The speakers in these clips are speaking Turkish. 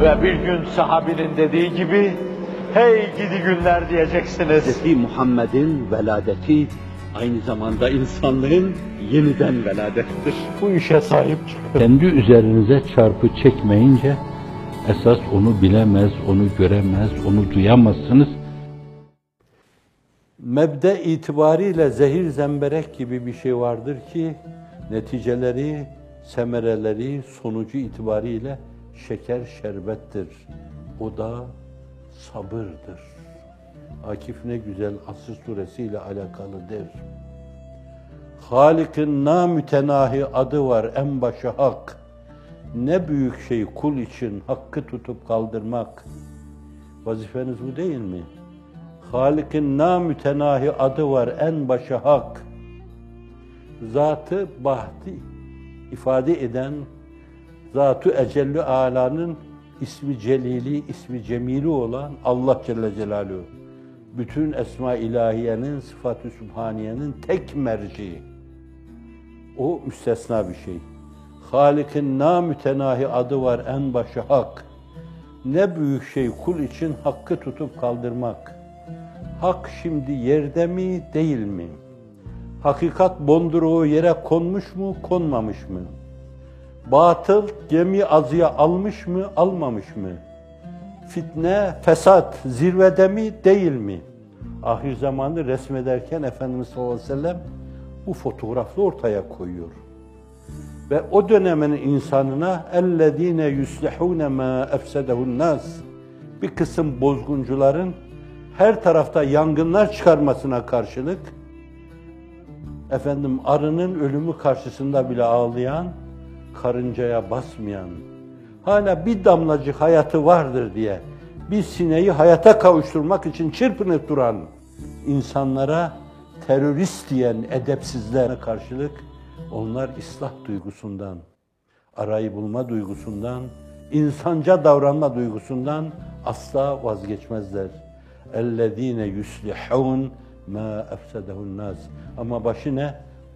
Ve bir gün sahabinin dediği gibi, hey gidi günler diyeceksiniz. Hz. Muhammed'in veladeti aynı zamanda insanlığın yeniden veladettir. Bu işe sahip çıkın. Kendi üzerinize çarpı çekmeyince esas onu bilemez, onu göremez, onu duyamazsınız. Mebde itibariyle zehir zemberek gibi bir şey vardır ki neticeleri, semereleri, sonucu itibariyle şeker şerbettir. O da sabırdır. Akif ne güzel Asr suresi ile alakalıdır. Halik'in namütenahi adı var en başı hak. Ne büyük şey kul için hakkı tutup kaldırmak. Vazifeniz bu değil mi? Halik'in namütenahi adı var en başı hak. Zatı bahti ifade eden Zat-ı Ala'nın ismi celili, ismi cemili olan Allah Celle Celaluhu. Bütün esma ilahiyenin, sıfat-ı sübhaniyenin tek merci. O müstesna bir şey. Halik'in namütenahi adı var en başı hak. Ne büyük şey kul için hakkı tutup kaldırmak. Hak şimdi yerde mi, değil mi? Hakikat bonduruğu yere konmuş mu, konmamış mı? Batıl gemi azıya almış mı, almamış mı? Fitne, fesat zirvede mi, değil mi? Ahir zamanı resmederken Efendimiz sallallahu aleyhi ve sellem bu fotoğrafı ortaya koyuyor. Ve o dönemin insanına ellezine yuslihune ma efsedehu'n nas bir kısım bozguncuların her tarafta yangınlar çıkarmasına karşılık efendim arının ölümü karşısında bile ağlayan karıncaya basmayan, hala bir damlacık hayatı vardır diye bir sineği hayata kavuşturmak için çırpınıp duran insanlara terörist diyen edepsizlere karşılık onlar ıslah duygusundan, arayı bulma duygusundan, insanca davranma duygusundan asla vazgeçmezler. اَلَّذ۪ينَ يُسْلِحُونَ مَا اَفْسَدَهُ النَّاسِ Ama başı ne?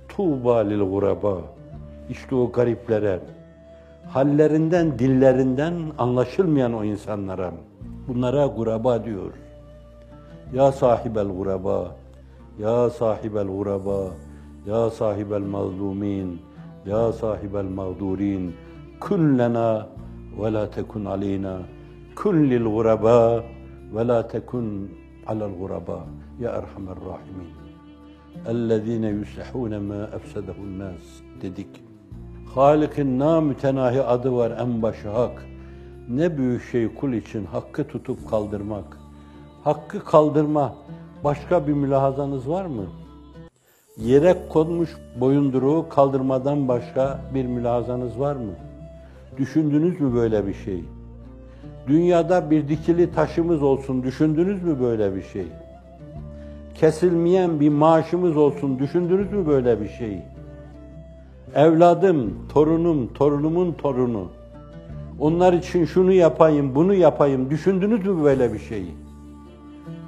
تُوبَى لِلْغُرَبَى İşte o gariplere, hallerinden, dillerinden anlaşılmayan o insanlara, bunlara guraba diyor. Ya sahibel guraba, ya sahibel guraba, ya sahibel mazlumin, ya sahibel mağdurin, kun lena ve la tekun aleyna, kun lil guraba ve la tekun alel guraba, ya erhamer rahimin. اَلَّذ۪ينَ يُسْلِحُونَ مَا اَفْسَدَهُ النَّاسِ dedik. Halik'in namütenahi adı var en başı hak. Ne büyük şey kul için hakkı tutup kaldırmak. Hakkı kaldırma başka bir mülahazanız var mı? Yere konmuş boyunduruğu kaldırmadan başka bir mülahazanız var mı? Düşündünüz mü böyle bir şey? Dünyada bir dikili taşımız olsun düşündünüz mü böyle bir şey? Kesilmeyen bir maaşımız olsun düşündünüz mü böyle bir şey? Evladım, torunum, torunumun torunu. Onlar için şunu yapayım, bunu yapayım. Düşündünüz mü böyle bir şeyi?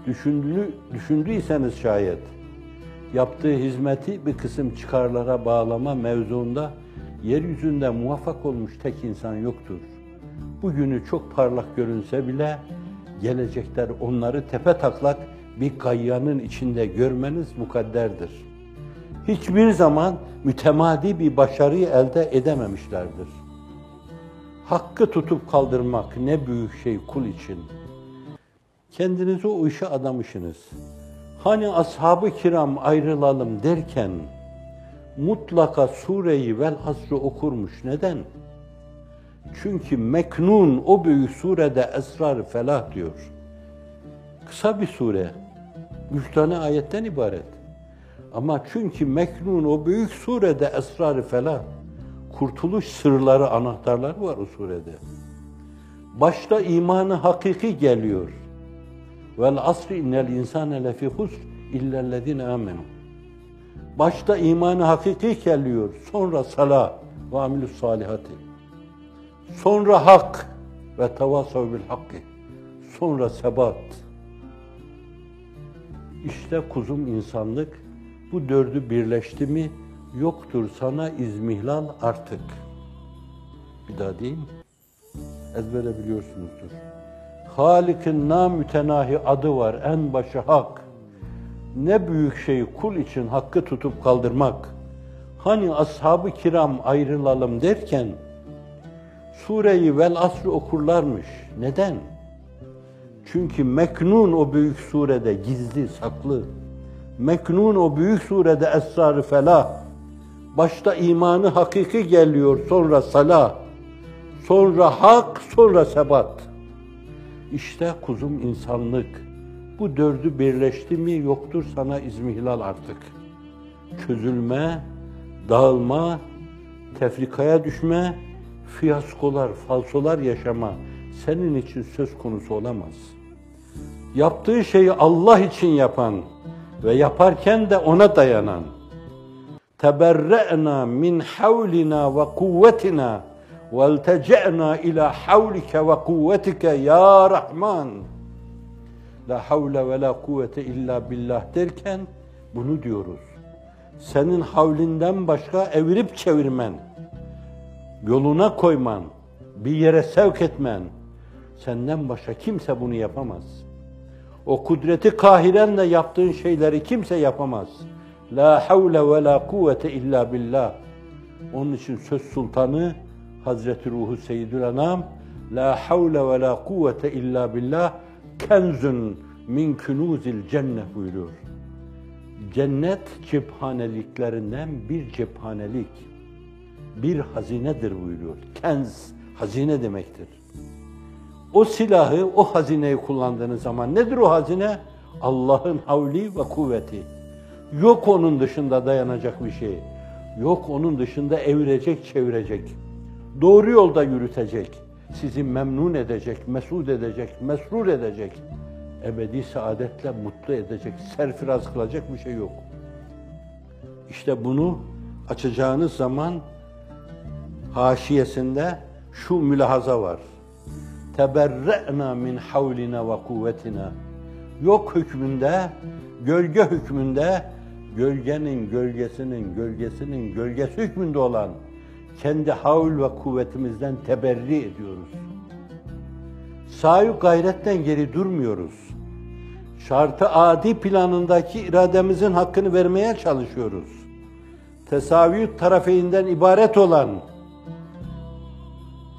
Düşündüğünü, düşündüyseniz şayet yaptığı hizmeti bir kısım çıkarlara bağlama mevzuunda yeryüzünde muvaffak olmuş tek insan yoktur. Bugünü çok parlak görünse bile gelecekler onları tepe taklak bir gayyanın içinde görmeniz mukadderdir. Hiçbir zaman mütemadi bir başarıyı elde edememişlerdir. Hakkı tutup kaldırmak ne büyük şey kul için. Kendinizi o işe adamışsınız. Hani ashab-ı kiram ayrılalım derken mutlaka sureyi vel asrı okurmuş. Neden? Çünkü Meknun o büyük surede esrar felah diyor. Kısa bir sure. Üç tane ayetten ibaret. Ama çünkü Meknun o büyük surede esrar felah. Kurtuluş sırları, anahtarları var o surede. Başta imanı hakiki geliyor. Vel asri innel insane lefi husr illellezine amenu. Başta imanı hakiki geliyor. Sonra salah ve amilus salihati. Sonra hak ve tevasav bil hakkı. Sonra sebat. İşte kuzum insanlık bu dördü birleşti mi yoktur sana izmihlal artık. Bir daha diyeyim. ezbere biliyorsunuzdur. Halik'in namütenahi adı var, en başı hak. Ne büyük şey kul için hakkı tutup kaldırmak. Hani ashab-ı kiram ayrılalım derken, sureyi vel asr okurlarmış. Neden? Çünkü meknun o büyük surede gizli, saklı. Meknun o büyük surede esrar-ı felah. Başta imanı hakiki geliyor, sonra salah. Sonra hak, sonra sebat. İşte kuzum insanlık. Bu dördü birleşti mi yoktur sana izmihlal artık. Çözülme, dağılma, tefrikaya düşme, fiyaskolar, falsolar yaşama senin için söz konusu olamaz. Yaptığı şeyi Allah için yapan ve yaparken de ona dayanan teberre'na min havlina ve kuvvetina veltece'na ila havlike ve kuvvetike ya Rahman la havle ve la kuvvete illa billah derken bunu diyoruz. Senin havlinden başka evirip çevirmen, yoluna koyman, bir yere sevk etmen, senden başka kimse bunu yapamaz.'' O kudreti kahirenle yaptığın şeyleri kimse yapamaz. La havle ve la kuvvete illa billah. Onun için söz sultanı Hazreti Ruhu Seyyidül Enam La havle ve la kuvvete illa billah kenzun min kunuzil cennet buyuruyor. Cennet cephaneliklerinden bir cephanelik, bir hazinedir buyuruyor. Kenz, hazine demektir. O silahı, o hazineyi kullandığınız zaman nedir o hazine? Allah'ın havli ve kuvveti. Yok onun dışında dayanacak bir şey. Yok onun dışında evirecek, çevirecek. Doğru yolda yürütecek. Sizi memnun edecek, mesut edecek, mesrur edecek. Ebedi saadetle mutlu edecek, serfiraz kılacak bir şey yok. İşte bunu açacağınız zaman haşiyesinde şu mülahaza var. Teberre'na min havlina ve kuvvetina. Yok hükmünde, gölge hükmünde, gölgenin gölgesinin gölgesinin gölgesi hükmünde olan kendi havl ve kuvvetimizden teberri ediyoruz. Sahi gayretten geri durmuyoruz. Şartı adi planındaki irademizin hakkını vermeye çalışıyoruz. Tesavvüt tarafeyinden ibaret olan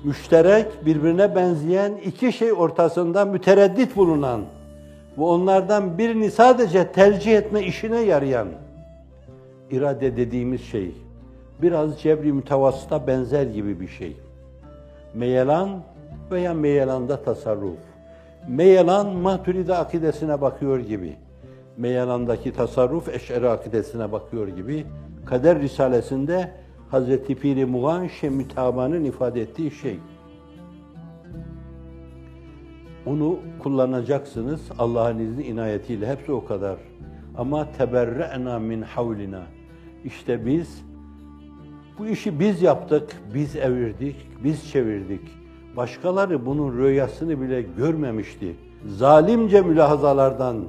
müşterek, birbirine benzeyen iki şey ortasında mütereddit bulunan ve onlardan birini sadece tercih etme işine yarayan irade dediğimiz şey biraz cebri mütevassıta benzer gibi bir şey. Meyelan veya meyelanda tasarruf. Meyelan maturide akidesine bakıyor gibi. Meyelandaki tasarruf eşeri akidesine bakıyor gibi. Kader Risalesinde Hazreti Piri Muğan Şemütaban'ın ifade ettiği şey. Onu kullanacaksınız Allah'ın izni inayetiyle. Hepsi o kadar. Ama teberre'na min havlina. İşte biz bu işi biz yaptık, biz evirdik, biz çevirdik. Başkaları bunun rüyasını bile görmemişti. Zalimce mülahazalardan,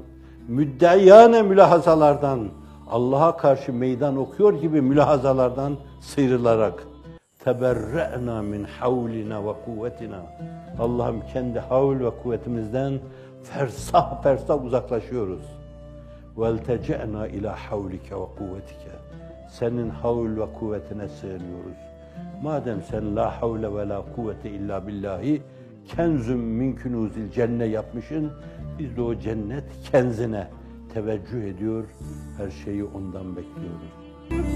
müddeiyane mülahazalardan, Allah'a karşı meydan okuyor gibi mülahazalardan sıyrılarak teberre'na min havlina ve kuvvetina. Allah'ım kendi havl ve kuvvetimizden fersah fersah uzaklaşıyoruz. Veltece'na ila havlike ve kuvvetike. Senin havl ve kuvvetine sığınıyoruz. Madem sen la havle ve la kuvvete illa billahi kenzüm min kunuzil cenne yapmışsın, biz de o cennet kenzine teveccüh ediyor, her şeyi ondan bekliyoruz. Müzik